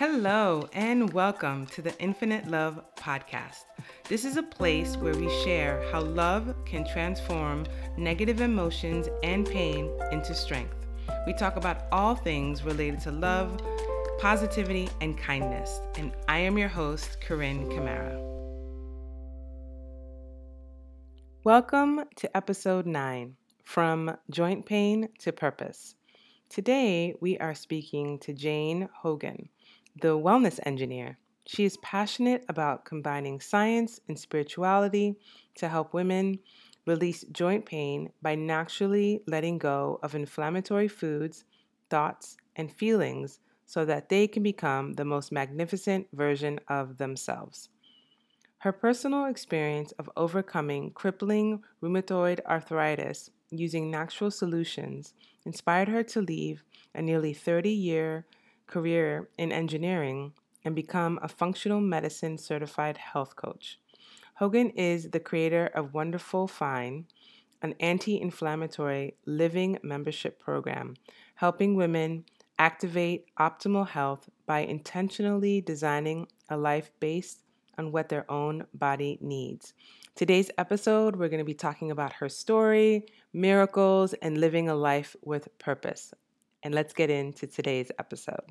Hello, and welcome to the Infinite Love Podcast. This is a place where we share how love can transform negative emotions and pain into strength. We talk about all things related to love, positivity, and kindness. And I am your host, Corinne Camara. Welcome to episode 9 From Joint Pain to Purpose. Today, we are speaking to Jane Hogan the wellness engineer. She is passionate about combining science and spirituality to help women release joint pain by naturally letting go of inflammatory foods, thoughts, and feelings so that they can become the most magnificent version of themselves. Her personal experience of overcoming crippling rheumatoid arthritis using natural solutions inspired her to leave a nearly 30 year career in engineering and become a functional medicine certified health coach. Hogan is the creator of Wonderful Fine, an anti inflammatory living membership program helping women activate optimal health by intentionally designing a life based on what their own body needs. Today's episode, we're going to be talking about her story, miracles, and living a life with purpose. And let's get into today's episode.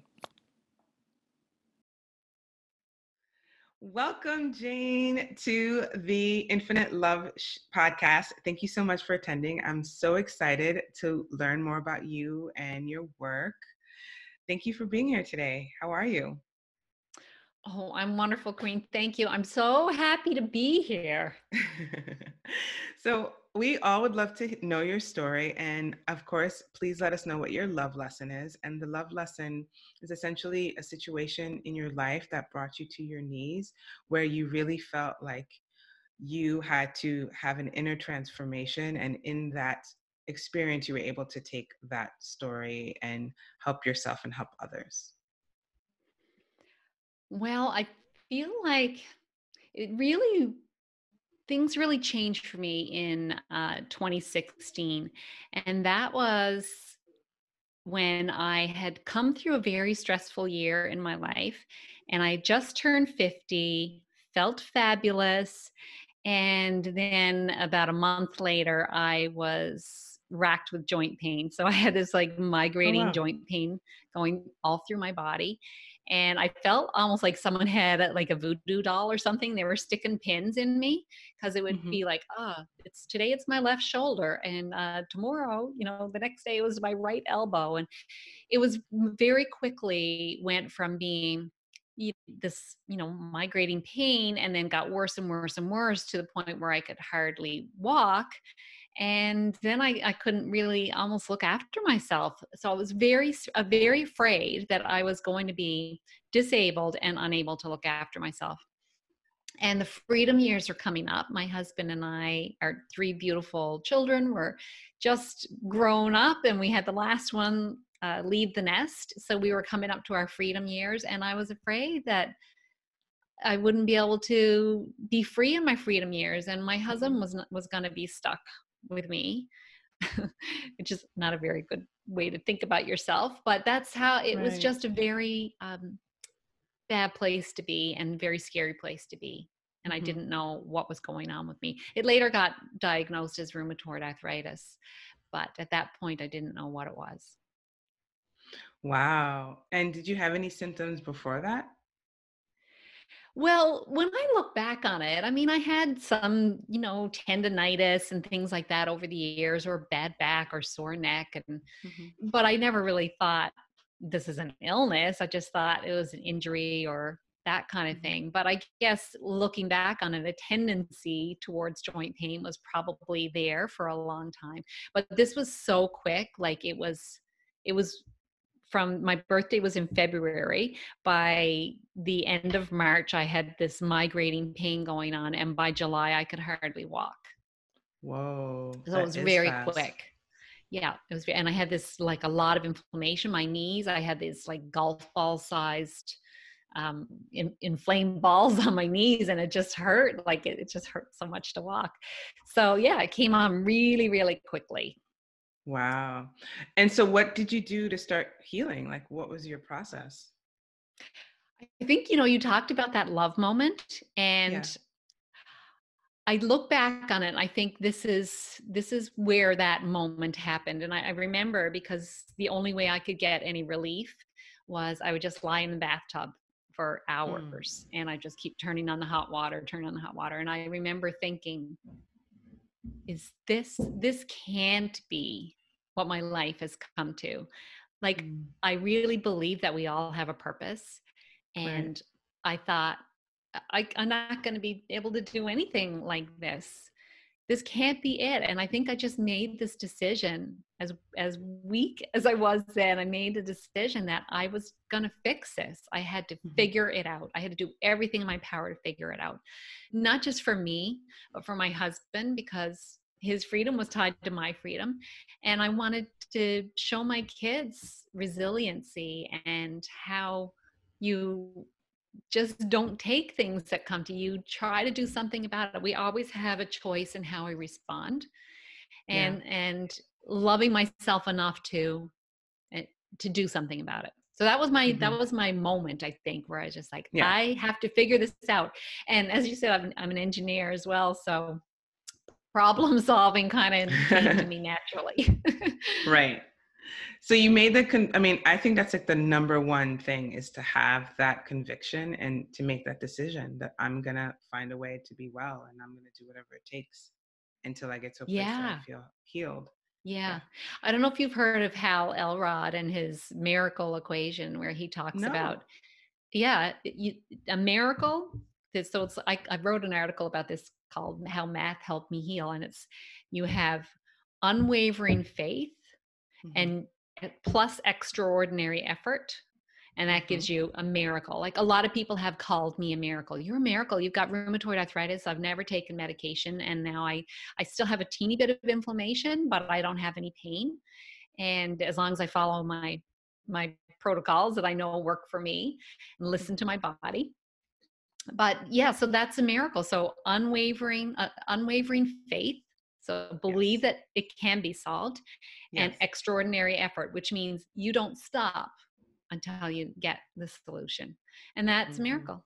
Welcome, Jane, to the Infinite Love podcast. Thank you so much for attending. I'm so excited to learn more about you and your work. Thank you for being here today. How are you? Oh, I'm wonderful, Queen. Thank you. I'm so happy to be here. so, we all would love to know your story. And of course, please let us know what your love lesson is. And the love lesson is essentially a situation in your life that brought you to your knees where you really felt like you had to have an inner transformation. And in that experience, you were able to take that story and help yourself and help others. Well, I feel like it really things really changed for me in uh, 2016. And that was when I had come through a very stressful year in my life. And I just turned 50, felt fabulous. And then about a month later, I was racked with joint pain. So I had this like oh, migrating oh, wow. joint pain going all through my body and I felt almost like someone had like a voodoo doll or something. They were sticking pins in me because it would mm-hmm. be like, ah, oh, it's today it's my left shoulder, and uh, tomorrow, you know, the next day it was my right elbow, and it was very quickly went from being this you know migrating pain and then got worse and worse and worse to the point where i could hardly walk and then I, I couldn't really almost look after myself. So i was very uh, very afraid that i was going to be disabled and unable to look after myself. And the freedom years are coming up. My husband and i our three beautiful children. Were just grown up and we had the last one uh, leave the nest. So we were coming up to our freedom years and i was afraid that I wouldn't be able to be free in my freedom years, and my husband mm-hmm. was was going to be stuck with me. Which is not a very good way to think about yourself but that's how it right. was just a very um, bad place to be and very scary place to be and mm-hmm. i didn't know what was going on with me. It later got diagnosed as rheumatoid arthritis but at that point i didn't know what it was. Wow. And did you have any symptoms before that well, when I look back on it, I mean, I had some, you know, tendonitis and things like that over the years, or bad back or sore neck, and mm-hmm. but I never really thought this is an illness. I just thought it was an injury or that kind of mm-hmm. thing. But I guess looking back on it, a tendency towards joint pain was probably there for a long time. But this was so quick, like it was, it was from my birthday was in February. By the end of March, I had this migrating pain going on, and by July, I could hardly walk. Whoa! So it was very fast. quick. Yeah, it was, and I had this like a lot of inflammation. My knees, I had these like golf ball sized um, in, inflamed balls on my knees, and it just hurt. Like it, it just hurt so much to walk. So yeah, it came on really, really quickly. Wow. And so what did you do to start healing? Like what was your process? I think, you know, you talked about that love moment Yeah. and I look back on it and I think this is this is where that moment happened. And I, I remember because the only way I could get any relief was I would just lie in the bathtub for Mm, hours and I just keep turning on the hot water, turn on the hot water. And I remember thinking, is this this can't be what my life has come to. Like mm, I really believe that we all have a purpose. right. And I thought, I, I'm not going to be able to do anything like this. This can't be it. And I think I just made this decision as as weak as I was then. I made the decision that I was going to fix this. I had to Mhm, figure it out. I had to do everything in my power to figure it out. Not just for me, but for my husband because his freedom was tied to my freedom and I wanted to show my kids resiliency and how you just don't take things that come to you try to do something about it we always have a choice in how we respond Yeah. and and loving myself enough to eh, to do something about it so that was my that mhm, was my moment i think where i was just like Yeah. i have to figure this out and as you said i'm, I'm an engineer as well so problem solving kind of came to me naturally Right. So you made the con I mean, I think that's like the number one thing is to have that conviction and to make that decision that I'm gonna find a way to be well and I'm gonna do whatever it takes until I get to a place that I feel healed. Yeah. Yeah. I don't know if you've heard of Hal Elrod and his miracle equation where he talks No. about, yeah, you, a miracle. So it's I, I wrote an article about this called How Math Helped Me Heal. And it's you have unwavering faith Mhm, and plus extraordinary effort. And that mhm. gives you a miracle. Like a lot of people have called me a miracle. You're a miracle. You've got rheumatoid arthritis. I've never taken medication. And now I, I still have a teeny bit of inflammation, but I don't have any pain. And as long as I follow my my protocols that I know work for me and listen to my body. But yeah, so that's a miracle. So unwavering, uh, unwavering faith. So believe Yes. that it can be solved and extraordinary effort, which means you don't stop until you get the solution. And that's a Mhm. miracle.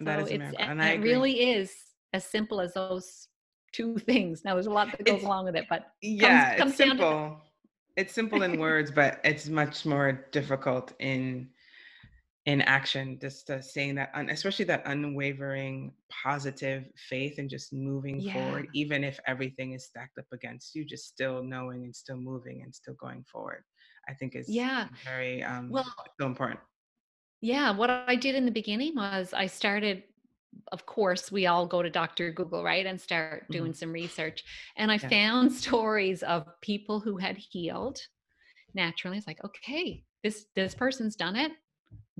That So is a miracle, and and I it really is as simple as those two things. Now there's a lot that goes It's along with it, but comes yeah, it's comes down to simple. It's simple in words, but it's much more difficult in in action. Just uh, saying that, un- especially that unwavering positive faith and just moving yeah. forward, even if everything is stacked up against you, just still knowing and still moving and still going forward. I think is Yeah. very um Well, so important. yeah, what I did in the beginning was I started of course, we all go to Dr. Google, right, and start doing some research. And I Yeah, found stories of people who had healed naturally. It's like, okay, this this person's done it.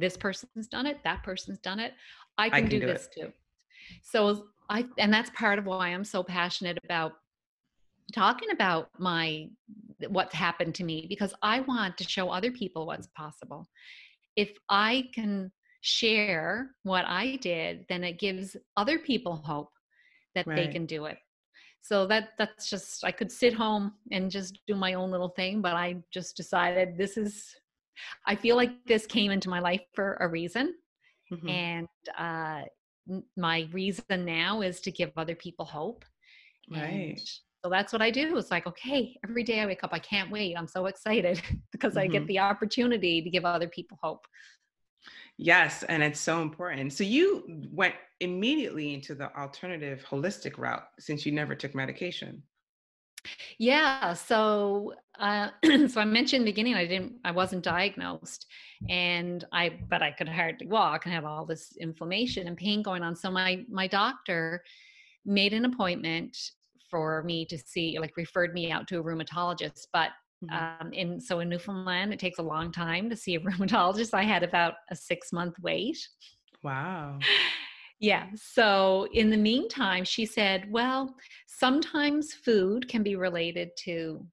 This person's done it. That person's done it. I I can can do do it. this too. So I and that's part of why I'm so passionate about talking about my what's happened to me because I want to show other people what's possible. If I can share what I did, then it gives other people hope that they can do it. So that that's just I could sit home and just do my own little thing, but I just decided this is I feel like this came into my life for a reason Mhm. and uh my reason now is to give other people hope and Right. so that's what I do. It's like, okay, every day I wake up, I can't wait. I'm so excited because I get Mhm. the opportunity to give other people hope. Yes, and it's so important. So you went immediately into the alternative holistic route since you never took medication. Yeah. So, uh, so I mentioned in the beginning, I didn't, I wasn't diagnosed, and I, but I could hardly walk and have all this inflammation and pain going on. So my my doctor made an appointment for me to see, like, referred me out to a rheumatologist. But Mhm. um, in so in Newfoundland, it takes a long time to see a rheumatologist. I had about a six month wait. Wow. Yeah. So in the meantime, she said, well, sometimes food can be related to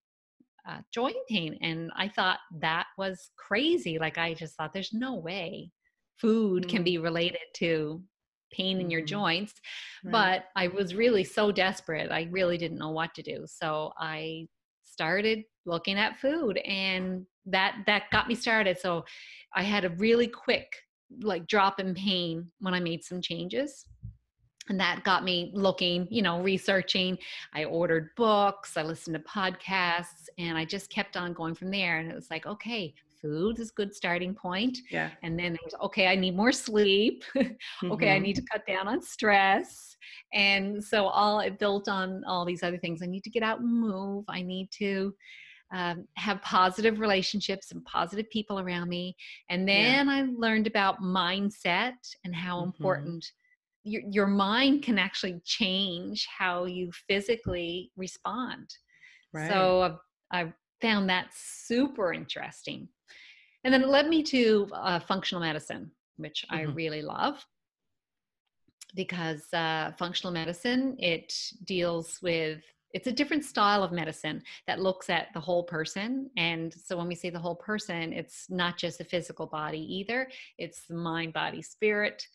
uh, joint pain. And I thought that was crazy. Like, I just thought there's no way food can Mm, be related to pain in your mhm. joints. Right. But I was really so desperate. I really didn't know what to do. So I started looking at food and that that got me started so i had a really quick like drop in pain when I made some changes. And that got me looking, you know, researching. I ordered books, I listened to podcasts, and I just kept on going from there. And it was like, okay, food is a good starting point. Yeah. And then there's, okay, I need more sleep. okay, mm-hmm. I need to cut down on stress. And so all it built on all these other things. I need to get out and move. I need to um, have positive relationships and positive people around me. And then yeah. I learned about mindset and how mm-hmm. important your, your mind can actually change how you physically respond. Right. So I found that super interesting. And then it led me to uh, functional medicine, which mm-hmm. I really love because uh, functional medicine it deals with it's a different style of medicine that looks at the whole person and so when we say the whole person it's not just the physical body either it's the mind body spirit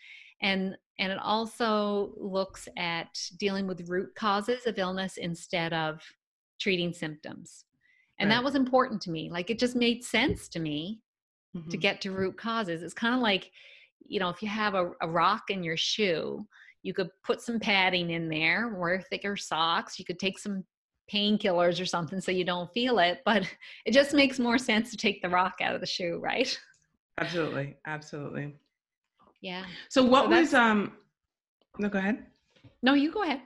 and and it also looks at dealing with root causes of illness instead of treating symptoms and right. that was important to me like it just made sense to me mm-hmm. to get to root causes it's kind of like you know if you have a, a rock in your shoe you could put some padding in there, wear thicker socks. You could take some painkillers or something so you don't feel it. But it just makes more sense to take the rock out of the shoe, right? Absolutely. Absolutely. Yeah. So what so was um no go ahead. No, you go ahead.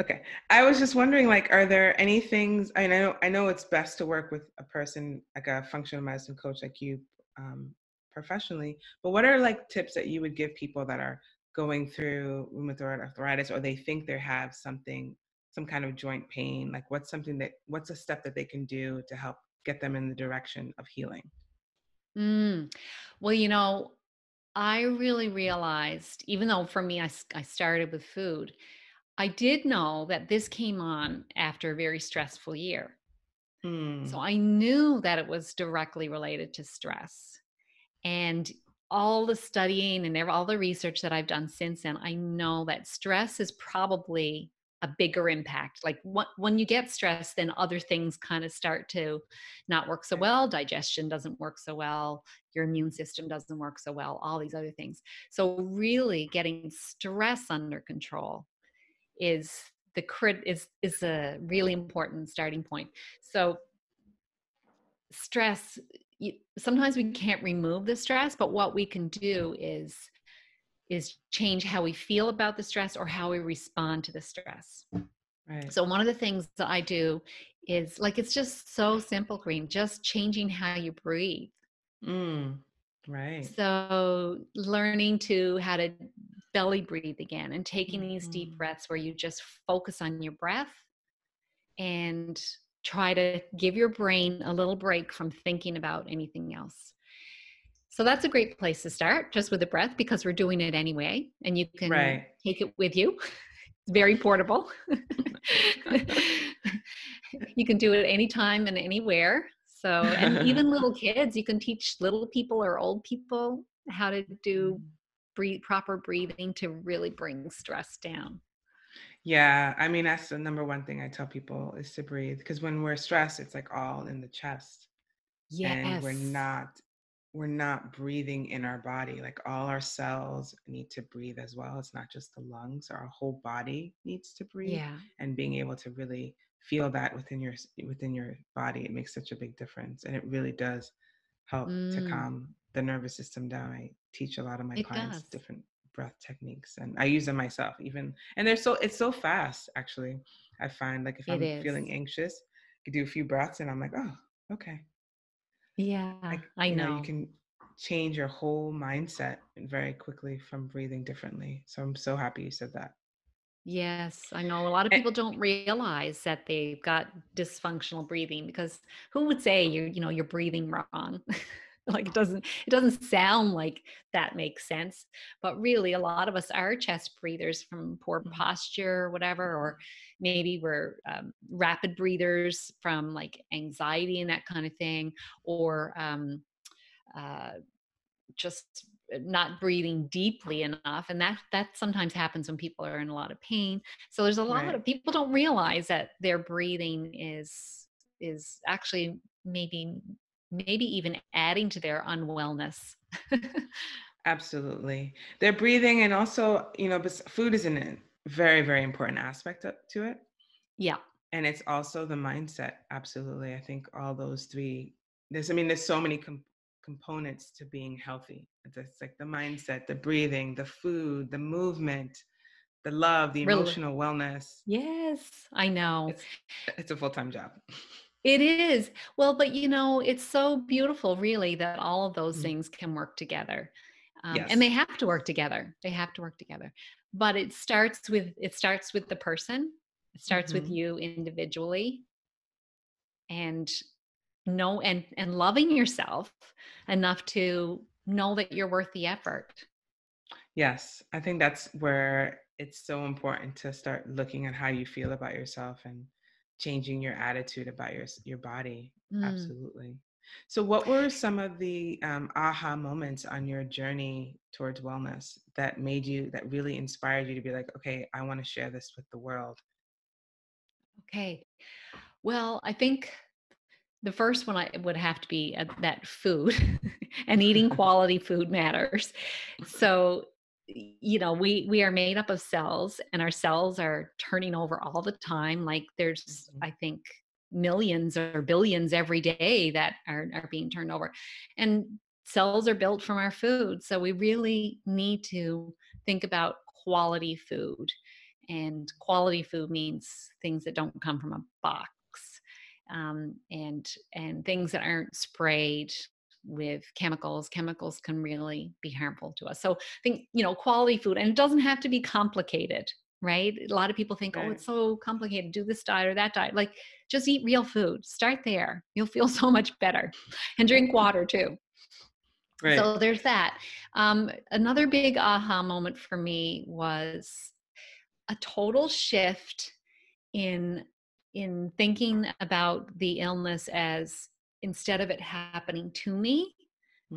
Okay. I was just wondering like are there any things I know I know it's best to work with a person like a functional medicine coach like you um professionally, but what are like tips that you would give people that are going through rheumatoid arthritis or they think they have something some kind of joint pain like what's something that what's a step that they can do to help get them in the direction of healing mm. well you know i really realized even though for me I, I started with food i did know that this came on after a very stressful year mm. so i knew that it was directly related to stress and all the studying and all the research that I've done since then, I know that stress is probably a bigger impact. Like when you get stressed, then other things kind of start to not work so well. Digestion doesn't work so well. Your immune system doesn't work so well. All these other things. So really, getting stress under control is the crit is is a really important starting point. So stress you, sometimes we can't remove the stress but what we can do is is change how we feel about the stress or how we respond to the stress. Right. So one of the things that i do is like it's just so simple green just changing how you breathe. Mm, right. So learning to how to belly breathe again and taking these deep mm-hmm. breaths where you just focus on your breath and try to give your brain a little break from thinking about anything else. So that's a great place to start, just with the breath, because we're doing it anyway, and you can right. take it with you. It's very portable. you can do it anytime and anywhere. So, and even little kids, you can teach little people or old people how to do mm. Breathe, proper breathing to really bring stress down. Yeah, I mean that's the number one thing I tell people is to breathe because when we're stressed, it's like all in the chest. Yes. And we're not we're not breathing in our body. Like all our cells need to breathe as well. It's not just the lungs, our whole body needs to breathe. Yeah. And being able to really feel that within your within your body, it makes such a big difference. And it really does help mm. to calm the nervous system down. I teach a lot of my it clients does. different breath techniques and I use them myself even and they're so it's so fast actually I find like if it I'm is. feeling anxious I could do a few breaths and I'm like oh okay yeah like, I know. know you can change your whole mindset very quickly from breathing differently so I'm so happy you said that Yes, I know a lot of people don't realize that they've got dysfunctional breathing because who would say you you know you're breathing wrong? like it doesn't it doesn't sound like that makes sense but really a lot of us are chest breathers from poor mm-hmm. posture or whatever or maybe we're um, rapid breathers from like anxiety and that kind of thing or um, uh, just not breathing deeply enough and that that sometimes happens when people are in a lot of pain so there's a lot right. of people don't realize that their breathing is is actually maybe maybe even adding to their unwellness. Absolutely. They're breathing and also, you know, food is a very, very important aspect to it. Yeah. And it's also the mindset. Absolutely. I think all those 3 there's I mean, there's so many com components to being healthy. It's like the mindset, the breathing, the food, the movement, the love, the emotional wellness. Yes, I know. It's it's a full-time job. It is. Well, but, you know, it's so beautiful really that all of those Mm. things can work together. Um, and they have to work together. They have to work together. But it starts with it starts with the person. It starts with Mhm. you individually and know and and loving yourself enough to know that you're worth the effort. Yes, I think that's where it's so important to start looking at how you feel about yourself and changing your attitude about your your body. Mm. Absolutely. So, what were some of the um, aha moments on your journey towards wellness that made you, that really inspired you to be like, okay, I want to share this with the world? Okay. Well, I think The first one I would have to be, uh, that food and eating quality food matters. So, you know, we we are made up of cells, and our cells are turning over all the time, like, there's, Mhm. I think, millions or billions every day that are are being turned over, and cells are built from our food, so we really need to think about quality food, and quality food means things that don't come from a box um, and and things that aren't sprayed with chemicals chemicals can really be harmful to us. So i think you know quality food and it doesn't have to be complicated right? A lot of people think oh it's so complicated do this diet or that diet. Like just eat real food start there you'll feel so much better and drink water too. Right. so there's that. Um, another big aha moment for me was a total shift in in thinking about the illness as instead of it happening to me,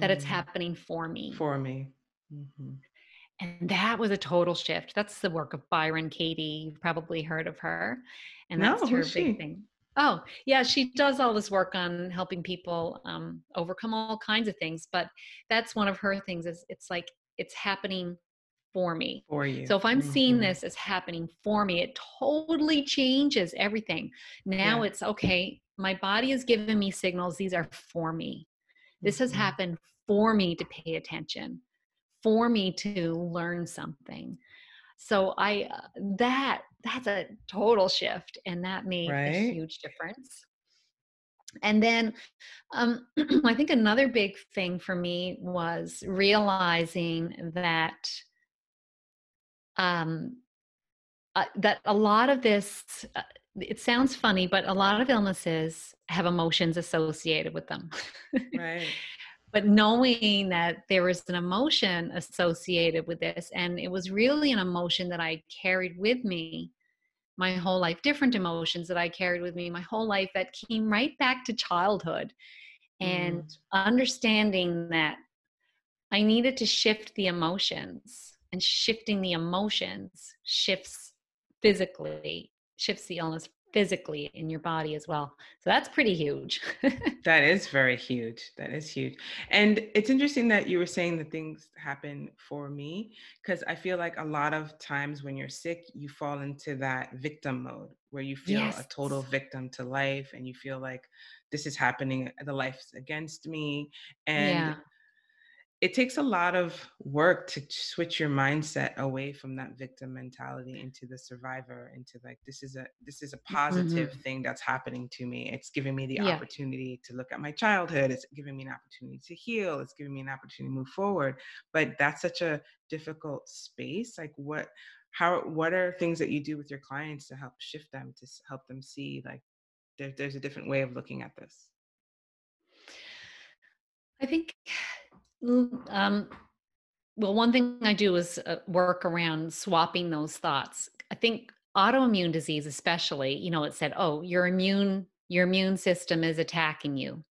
that it's Mm. happening for me. For me. hmm And that was a total shift. That's the work of Byron Katie. You've probably heard of her. And No, that's her big she? thing. Oh, yeah, she does all this work on helping people um, overcome all kinds of things. But that's one of her things is it's like it's happening for me. For you. So if I'm seeing hmm this as happening for me, it totally changes everything. Now Yeah. it's okay, my body is giving me signals. These are for me. This has hmm happened for me to pay attention, for me to learn something. So I uh, that that's a total shift and that made a huge difference. And then um, I think another big thing for me was realizing that um, uh, that a lot of this uh, it sounds funny but a lot of illnesses have emotions associated with them Right. but knowing that there was an emotion associated with this and it was really an emotion that i carried with me my whole life different emotions that i carried with me my whole life that came right back to childhood and Mm. understanding that I needed to shift the emotions, and shifting the emotions shifts physically, shifts the illness physically in your body as well. So that's pretty huge. That is very huge. That is huge. And it's interesting that you were saying that things happen for me, because I feel like a lot of times when you're sick, you fall into that victim mode where you feel a total victim to life and you feel like this is happening, the life's against me. And Yeah. It takes a lot of work to switch your mindset away from that victim mentality into the survivor into like this is a this is a positive Mhm. thing that's happening to me. It's giving me the Yeah. opportunity to look at my childhood. It's giving me an opportunity to heal. It's giving me an opportunity to move forward. But that's such a difficult space. Like what how what are things that you do with your clients to help shift them to help them see like there, there's a different way of looking at this? I think, mm, um, well, one thing I do is uh, work around swapping those thoughts. I think autoimmune disease, especially, you know, it said, "Oh, your immune your immune system is attacking you,"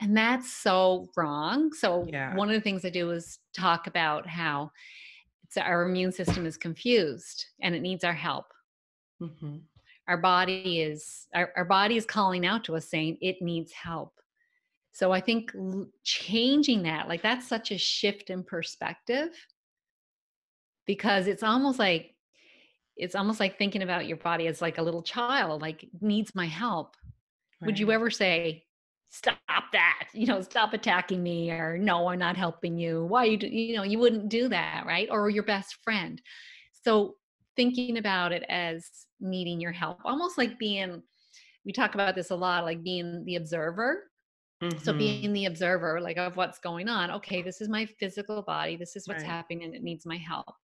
and that's so wrong. So yeah one of the things I do is talk about how it's our immune system is confused and it needs our help. hmm Our body is our, our body is calling out to us saying it needs help. So I think changing that, like that's such a shift in perspective because it's almost like it's almost like thinking about your body as like a little child, like needs my help. Would you ever say, "Stop that," you know, "Stop attacking me," or "No, I'm not helping you." Why you do you know, you wouldn't do that, right? Or your best friend. So, thinking about it as needing your help, almost like being we talk about this a lot, like being the observer. So Mhm. being the observer, like, of what's going on, "Okay, this is my physical body, this is what's Right. happening, and it needs my help."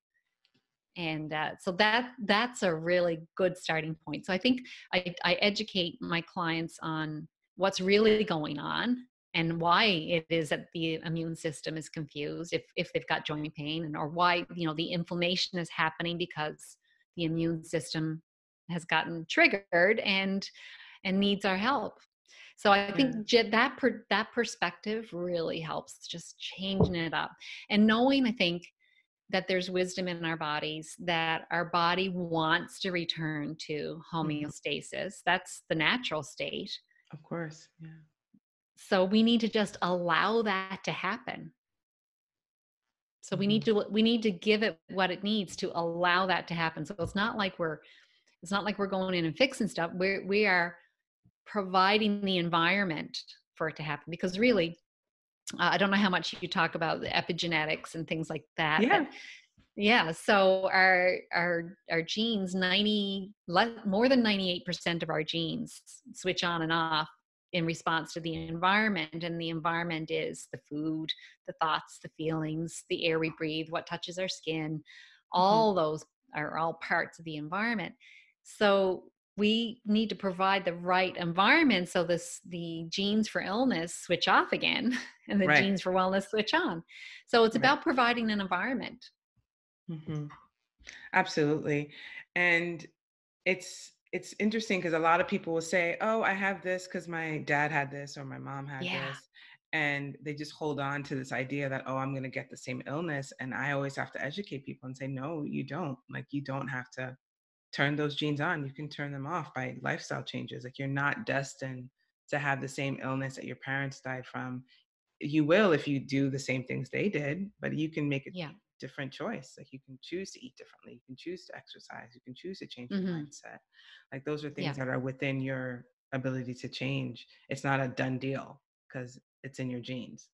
And, uh, so that that's a really good starting point. So I think I I educate my clients on what's really going on and why it is that the immune system is confused if if they've got joint pain and or why, you know, the inflammation is happening because the immune system has gotten triggered and and needs our help. So I think that per that perspective really helps just changing it up. And knowing, I think, that there's wisdom in our bodies, that our body wants to return to Mhm. homeostasis. That's the natural state. Of course. Yeah. So we need to just allow that to happen. So we need Mhm. to we need to give it what it needs to allow that to happen. So it's not like we're it's not like we're going in and fixing stuff. We're we are providing the environment for it to happen because really uh, I don't know how much you talk about the epigenetics and things like that, Yeah. Yeah, so our our our genes, 90 le more than 98% of our genes switch on and off in response to the environment, and the environment is the food, the thoughts, the feelings, the air we breathe, what touches our skin. Mhm. All those are all parts of the environment. So we need to provide the right environment so this the genes for illness switch off again and the Right. genes for wellness switch on. So it's Right. about providing an environment. Mhm. Absolutely. And it's it's interesting because a lot of people will say, "Oh, I have this because my dad had this or my mom had Yeah. this." And they just hold on to this idea that, "Oh, I'm gonna get the same illness." And I always have to educate people and say, "No, you don't. Like, you don't have to turn those genes on. You can turn them off by lifestyle changes. Like, you're not destined to have the same illness that your parents died from. You will if you do the same things they did, but you can make a Yeah. different choice. Like you can choose to eat differently, you can choose to exercise, you can choose to change your Mhm. mindset. Like those are things Yeah. that are within your ability to change. It's not a done deal because it's in your genes.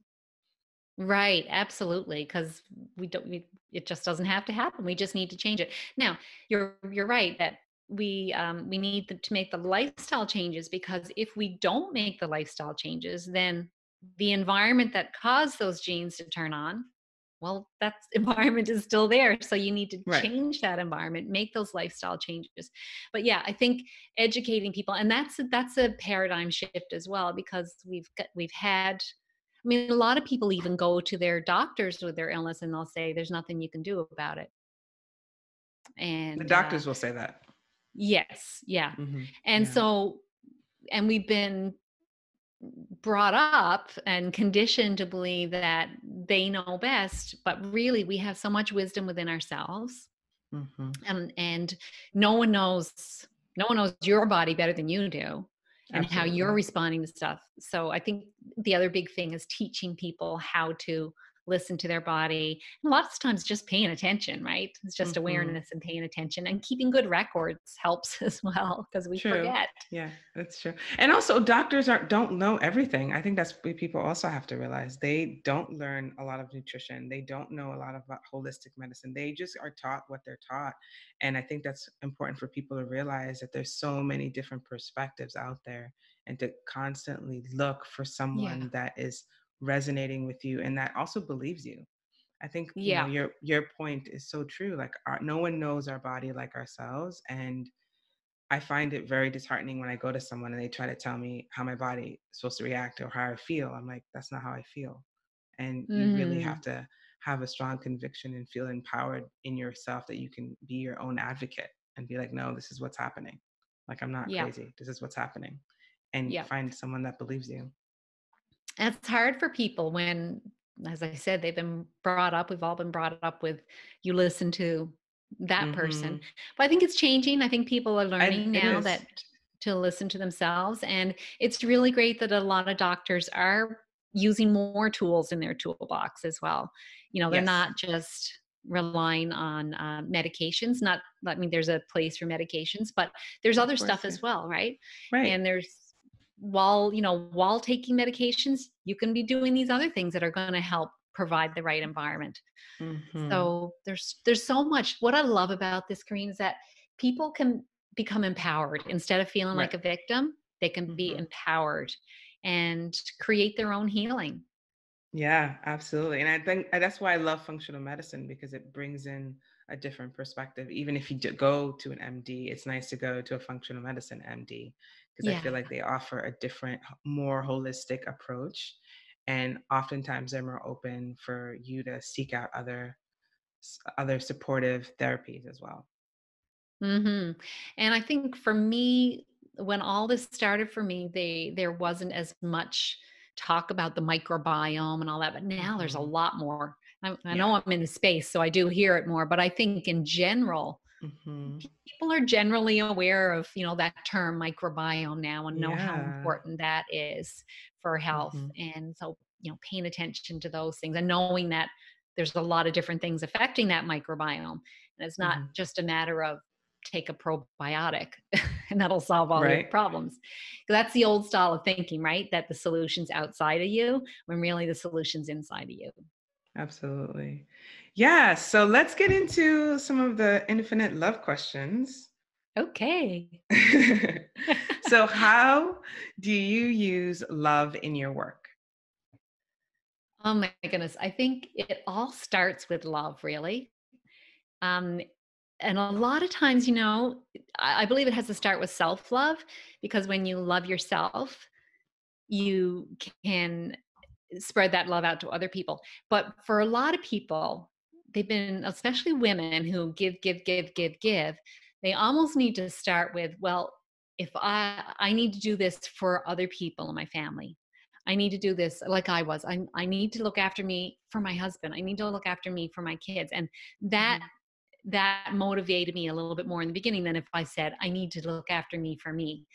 Right, absolutely. Because we don't we it just doesn't have to happen, we just need to change it. Now, you're you're right that we, um, we need the to make the lifestyle changes because if we don't make the lifestyle changes, then the environment that caused those genes to turn on, well, that environment is still there, so you need to Right. change that environment, make those lifestyle changes. But, yeah, I think educating people and that's a that's a paradigm shift as well because we've got we've had I mean, a lot of people even go to their doctors with their illness and they'll say, "There's nothing you can do about it." The And, uh doctors will say that. yes, yeah. Mhm. And Yeah. so and we've been brought up and conditioned to believe that they know best, but really we have so much wisdom within ourselves. Mhm. And and no one knows no one knows your body better than you do and how you're responding to stuff. So I think the other big thing is teaching people how to listen to their body. And a lot of times just paying attention, right? It's just Mhm. awareness and paying attention and keeping good records helps as well because we True. forget. Yeah, that's true. And also doctors aren't don't know everything. I think that's what people also have to realize. They don't learn a lot of nutrition. They don't know a lot about holistic medicine. They just are taught what they're taught. And I think that's important for people to realize that there's so many different perspectives out there and to constantly look for Yeah. someone that is resonating with you and that also believes you. I think, you know, Yeah. your your point is so true. Like our, no one knows our body like ourselves and I find it very disheartening when I go to someone and they try to tell me how my body is supposed to react or how I feel. I'm like, that's not how I feel. And you really have Mhm. to have a strong conviction and feel empowered in yourself that you can be your own advocate and be like, no, this is what's happening. Like, I'm not Yeah. crazy. This is what's happening. And Yeah. find someone that believes you. And it's hard for people when, as I said, they've been brought up, we've all been brought up with you listen to that person. hmm But I think it's changing. I think people are learning it now that to listen to themselves. And it's really great that a lot of doctors are using more tools in their toolbox as well. You know, they're Yes, not just relying on uh, medications. Not, I mean, there's a place for medications, but there's other stuff Yeah. as well, right? Right. And there's while you know while taking medications, you can be doing these other things that are going to help provide the right environment. hmm So there's there's so much. What I love about this, Green, is that people can become empowered instead of feeling Right. like a victim. They can be hmm empowered and create their own healing. Yeah, absolutely. And I think that's why I love functional medicine because it brings in a different perspective. Even if you go to an MD, it's nice to go to a functional medicine MD because I feel like they offer a different, more holistic approach. And oftentimes they're more open for you to seek out other other supportive therapies as well. Mm-hmm. And I think for me, when all this started for me, they there wasn't as much talk about the microbiome and all that, but now there's a hmm lot more. I, I Yeah. know I'm in the space, so I do hear it more. But I think in general, hmm people are generally aware of you know that term microbiome now and know how important that is for health hmm and so you know paying attention to those things and knowing that there's a lot of different things affecting that microbiome and it's not hmm just a matter of take a probiotic and that'll solve all your problems. that's the old style of thinking right that the solution's outside of you when really the solution's inside of you Absolutely. Yeah, so let's get into some of the infinite love questions. okay so, how do you use love in your work? oh my goodness i think it all starts with love really Um, and a lot of times, you know, I, I believe it has to start with self love because when you love yourself, you can spread that love out to other people. But for a lot of people, they've been, especially women who give, give, give, give, give, they almost need to start with, well, if I I need to do this for other people in my family. I need to do this like I was. I I need to look after me for my husband. I need to look after me for my kids. And that Mhm. that motivated me a little bit more in the beginning than if I said, I need to look after me for me.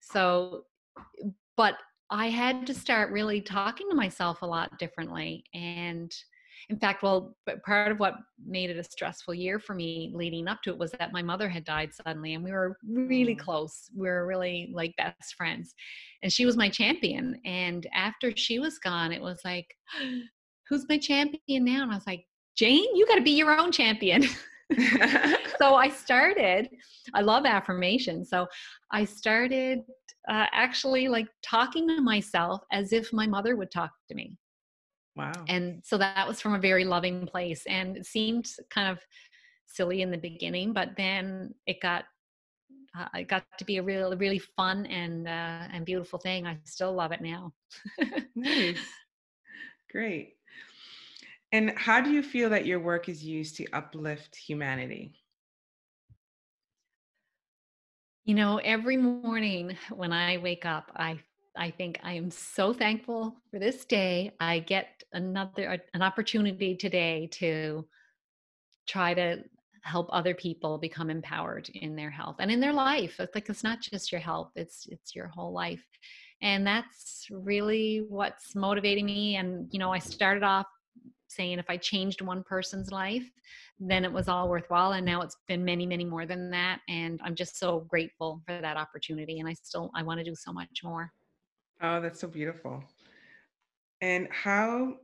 So, but I had to start really talking to myself a lot differently. And in fact, well, but part of what made it a stressful year for me leading up to it was that my mother had died suddenly and we were really Oh, close. We were really like best friends. And she was my champion. And after she was gone, it was like, who's my champion now? And I was like, Jane, you got to be your own champion. so I started, I love affirmation. So I started uh, actually like talking to myself as if my mother would talk to me. wow. And so that was from a very loving place. And it seemed kind of silly in the beginning, but then it got. Uh, it got to be a really, really fun and uh, and beautiful thing. I still love it now. Nice. Great. And how do you feel that your work is used to uplift humanity? You know, every morning when I wake up, I I think I am so thankful for this day. I get another an opportunity today to try to help other people become empowered in their health and in their life. It's like it's not just your health, it's it's your whole life. And that's really what's motivating me and you know, I started off saying if I changed one person's life, then it was all worthwhile. And now it's been many, many more than that. And I'm just so grateful for that opportunity. And I still I want to do so much more. Oh, that's so beautiful. And how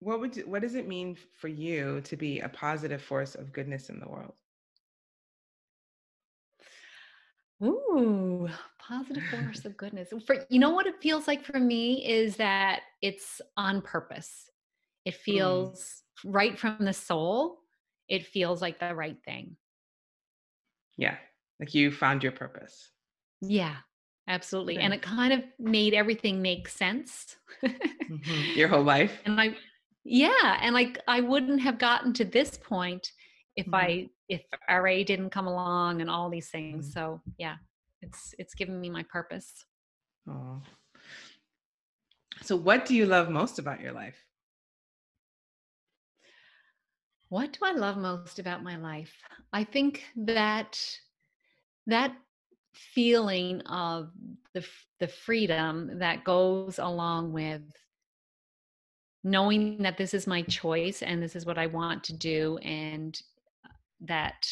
what would what does it mean for you to be a positive force of goodness in the world? Ooh, positive force of goodness. For you know what it feels like for me is that it's on purpose. It Mm, feels right from the soul. It feels like the right thing. yeah, like you found your purpose. Yeah, absolutely. And it kind of made everything make sense. Mhm. Your whole life? And I yeah, and like I wouldn't have gotten to this point if Mhm, I if RA didn't come along and all these things. mhm. So, yeah, it's it's given me my purpose. Aw. So what do you love most about your life? What do I love most about my life? I think that that feeling of the the freedom that goes along with knowing that this is my choice and this is what I want to do and uh, that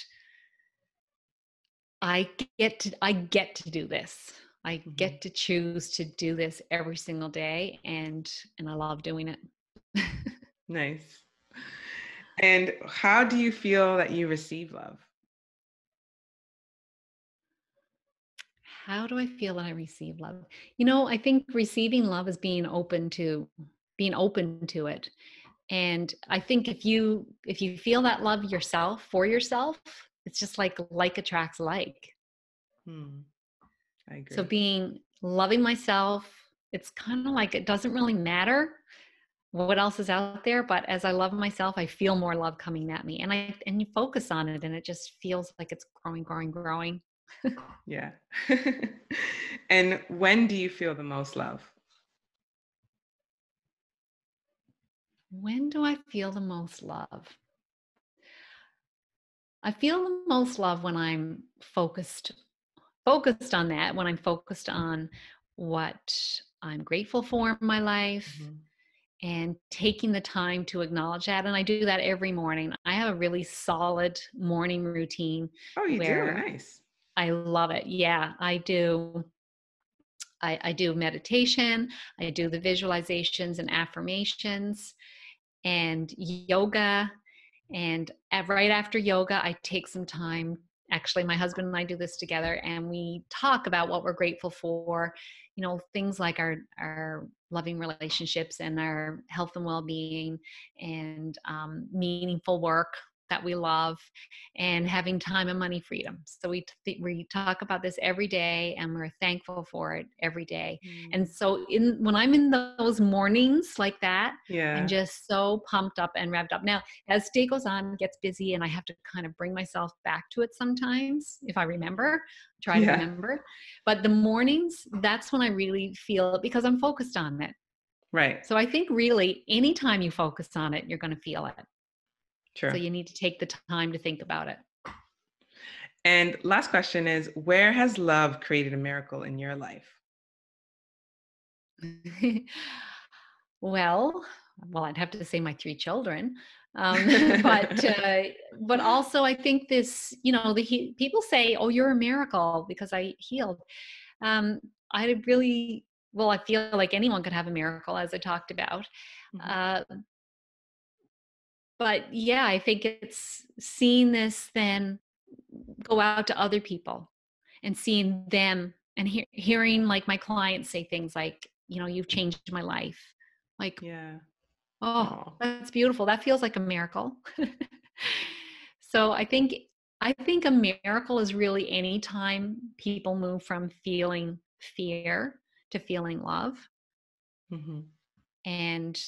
I get to I get to do this. I mm-hmm. get to choose to do this every single day and and I love doing it. nice. And how do you feel that you receive love? How do I feel that I receive love? You know, I think receiving love is being open to being open to it. And I think if you if you feel that love yourself for yourself, it's just like like attracts like. Hmm. I agree. So being loving myself, it's kind of like it doesn't really matter what else is out there, but as I love myself, I feel more love coming at me. And I and you focus on it and it just feels like it's growing, growing, growing. yeah. and when do you feel the most love? When do I feel the most love? I feel the most love when I'm focused focused on that, when I'm focused on what I'm grateful for in my life mm-hmm. And taking the time to acknowledge that. And I do that every morning. I have a really solid morning routine. Oh, you do? Nice. I love it. Yeah, I do. I, I do meditation, I do the visualizations and affirmations and yoga. And right after yoga, I take some time actually my husband and i do this together and we talk about what we're grateful for you know things like our our loving relationships and our health and well-being and um, meaningful work that we love and having time and money freedom. So we t- we talk about this every day and we're thankful for it every day. Mm. And so in when I'm in those mornings like that, yeah. I'm just so pumped up and revved up. Now, as day goes on, gets busy and I have to kind of bring myself back to it sometimes if I remember, try yeah. to remember. But the mornings, that's when I really feel it because I'm focused on it. Right. So I think really anytime you focus on it, you're going to feel it. Sure. So you need to take the time to think about it. And last question is where has love created a miracle in your life? well, well, I'd have to say my three children. Um, but uh, but also I think this, you know, the he, people say, "Oh, you're a miracle because I healed." Um, I really, well, I feel like anyone could have a miracle, as I talked about. Mm-hmm. Uh, but yeah, I think it's seeing this then go out to other people and seeing them and he- hearing like my clients say things like, you know, you've changed my life. Like, yeah. Oh, that's beautiful. That feels like a miracle. so I think I think a miracle is really any time people move from feeling fear to feeling love. Mm-hmm. And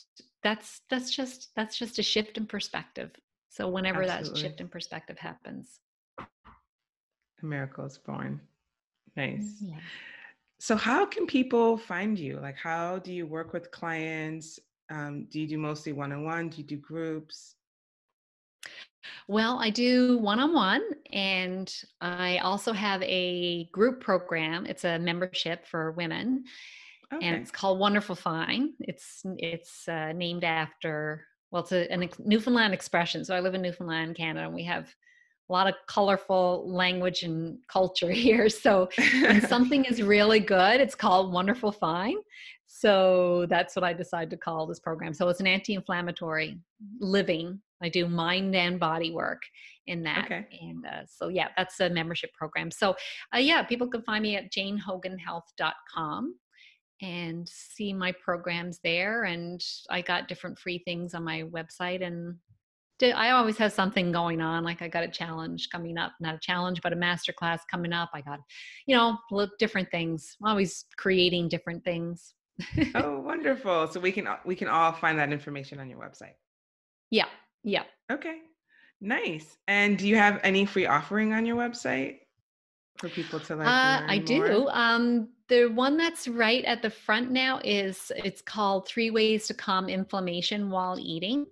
that's that's just that's just a shift in perspective. So whenever Absolutely. that shift in perspective happens. A miracle is born. Nice. Yeah. so how can people find you? Like how do you work with clients? Um, do you do mostly one-on-one? Do you do groups? Well, I do one on one, and I also have a group program. It's a membership for women, Okay. and it's called Wonderful Fine. It's it's uh, named after well, it's a, Newfoundland expression. So I live in Newfoundland, Canada, and we have a lot of colorful language and culture here. So when something is really good, it's called Wonderful Fine. So that's what I decided to call this program. So it's an anti-inflammatory living. I do mind and body work in that. Okay. And uh, so yeah, that's a membership program. So uh, yeah, people can find me at janehoganhealth.com and see my programs there. And I got different free things on my website. And I always have something going on. Like I got a challenge coming up, not a challenge, but a master class coming up. I got, you know, different things. I'm always creating different things. oh, wonderful! So we can we can all find that information on your website. Yeah. Yeah. Okay. Nice. And do you have any free offering on your website for people to like? Uh, I do. Um, the one that's right at the front now is it's called Three Ways to Calm Inflammation While Eating.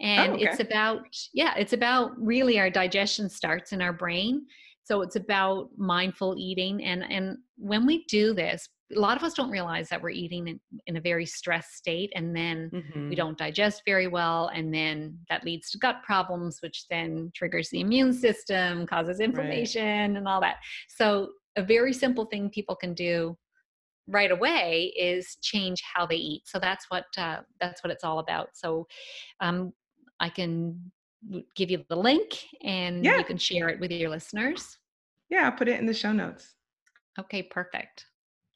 And oh, okay. it's about, yeah, it's about really our digestion starts in our brain. So it's about mindful eating. And, and when we do this, a lot of us don't realize that we're eating in, in a very stressed state and then Mhm. we don't digest very well and then that leads to gut problems which then triggers the immune system causes inflammation and all that so a very simple thing people can do right away is change how they eat so that's what uh, that's what it's all about so um, i can give you the link and Yeah. you can share it with your listeners Yeah, I'll put it in the show notes. okay perfect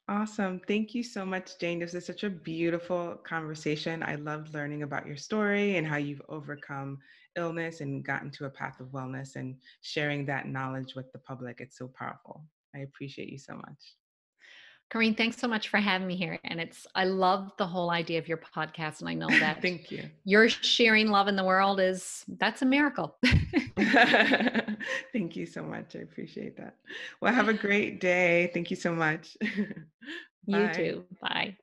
Awesome. Thank you so much, Jane. This is such a beautiful conversation. I loved learning about your story and how you've overcome illness and gotten to a path of wellness and sharing that knowledge with the public. It's so powerful. I appreciate you so much. Corinne, thanks so much for having me here. And it's, I love the whole idea of your podcast. And I know that Thank you. you're sharing love in the world is, that's a miracle. Thank you so much. I appreciate that. Well, have a great day. Thank you so much. you too. Bye.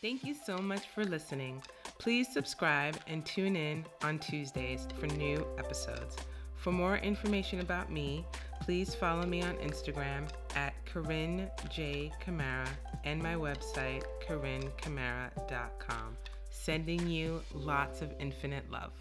Thank you so much for listening. Please subscribe and tune in on Tuesdays for new episodes. For more information about me, please follow me on Instagram at Corinne J. Camara and my website, CorinneCamara.com. Sending you lots of infinite love.